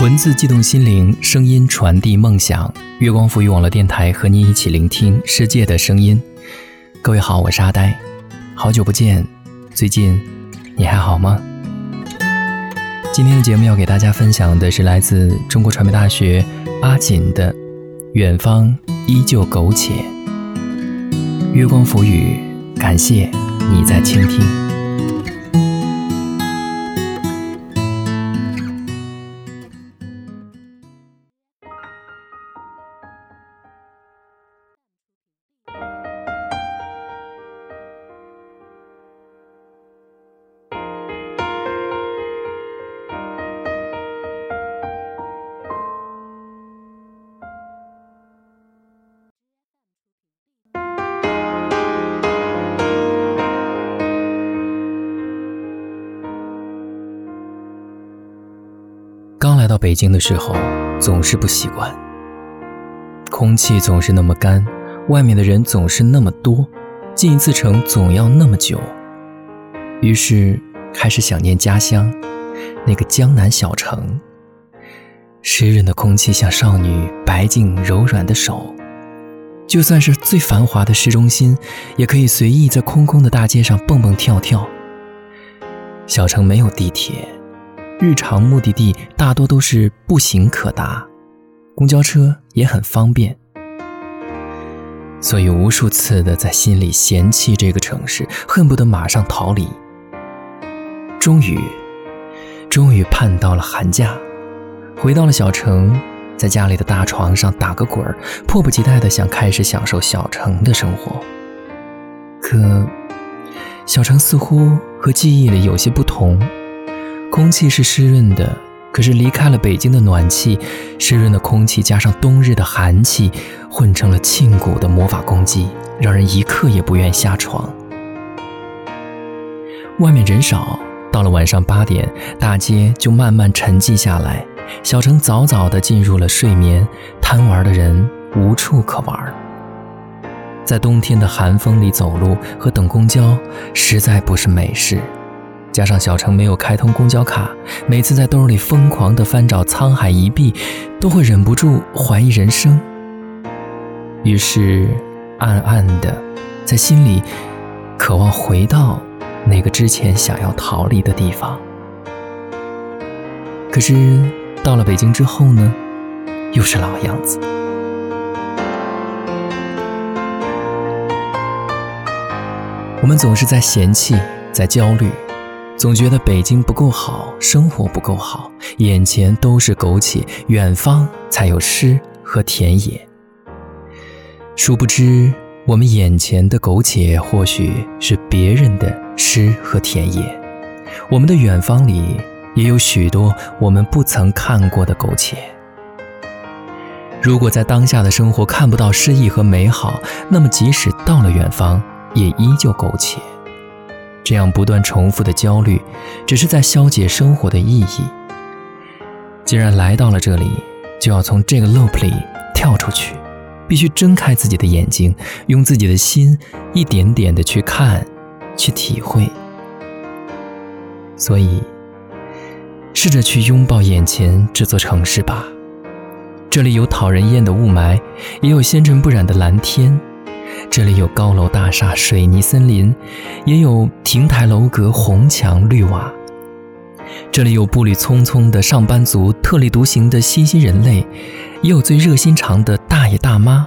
文字悸动心灵，声音传递梦想。月光赋予网络电台和您一起聆听世界的声音。各位好，我是阿呆，好久不见，最近你还好吗？今天的节目要给大家分享的是来自中国传媒大学阿锦的《远方依旧苟且》。月光赋予，感谢你在倾听。刚来到北京的时候，总是不习惯。空气总是那么干，外面的人总是那么多，进一次城总要那么久。于是开始想念家乡，那个江南小城。湿润的空气像少女白净柔软的手，就算是最繁华的市中心，也可以随意在空空的大街上蹦蹦跳跳。小城没有地铁。日常目的地大多都是步行可达，公交车也很方便，所以无数次的在心里嫌弃这个城市，恨不得马上逃离。终于，终于盼到了寒假，回到了小城，在家里的大床上打个滚儿，迫不及待的想开始享受小城的生活。可，小城似乎和记忆里有些不同。空气是湿润的，可是离开了北京的暖气，湿润的空气加上冬日的寒气，混成了沁骨的魔法攻击，让人一刻也不愿下床。外面人少，到了晚上八点，大街就慢慢沉寂下来，小城早早地进入了睡眠，贪玩的人无处可玩。在冬天的寒风里走路和等公交，实在不是美事。加上小城没有开通公交卡，每次在兜里疯狂地翻找沧海一碧，都会忍不住怀疑人生。于是，暗暗的在心里渴望回到那个之前想要逃离的地方。可是到了北京之后呢，又是老样子。我们总是在嫌弃，在焦虑。总觉得北京不够好，生活不够好，眼前都是苟且，远方才有诗和田野。殊不知，我们眼前的苟且或许是别人的诗和田野，我们的远方里也有许多我们不曾看过的苟且。如果在当下的生活看不到诗意和美好，那么即使到了远方，也依旧苟且。这样不断重复的焦虑，只是在消解生活的意义。既然来到了这里，就要从这个 loop 里跳出去，必须睁开自己的眼睛，用自己的心一点点的去看，去体会。所以，试着去拥抱眼前这座城市吧。这里有讨人厌的雾霾，也有纤尘不染的蓝天。这里有高楼大厦、水泥森林，也有亭台楼阁、红墙绿瓦。这里有步履匆匆的上班族、特立独行的新兴人类，也有最热心肠的大爷大妈。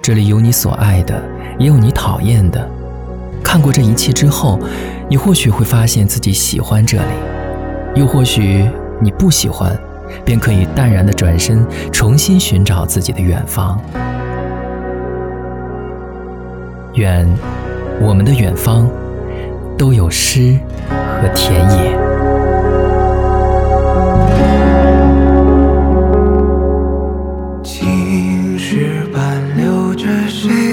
这里有你所爱的，也有你讨厌的。看过这一切之后，你或许会发现自己喜欢这里，又或许你不喜欢，便可以淡然的转身，重新寻找自己的远方。愿我们的远方都有诗和田野。青石板留着谁。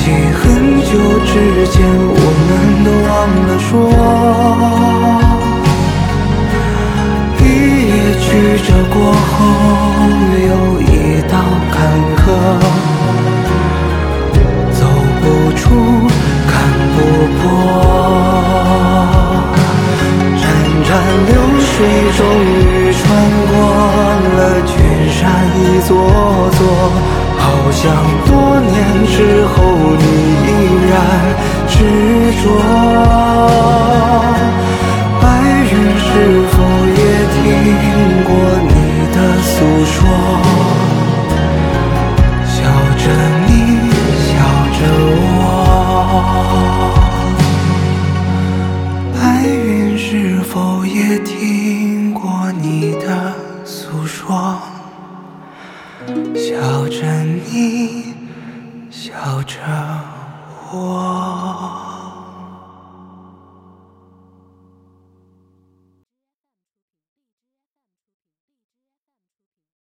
记很久之前，我们都忘了说。一夜曲折过后，又一道坎坷，好像多年之后你依然执着。白云是否也听笑着你，笑着我。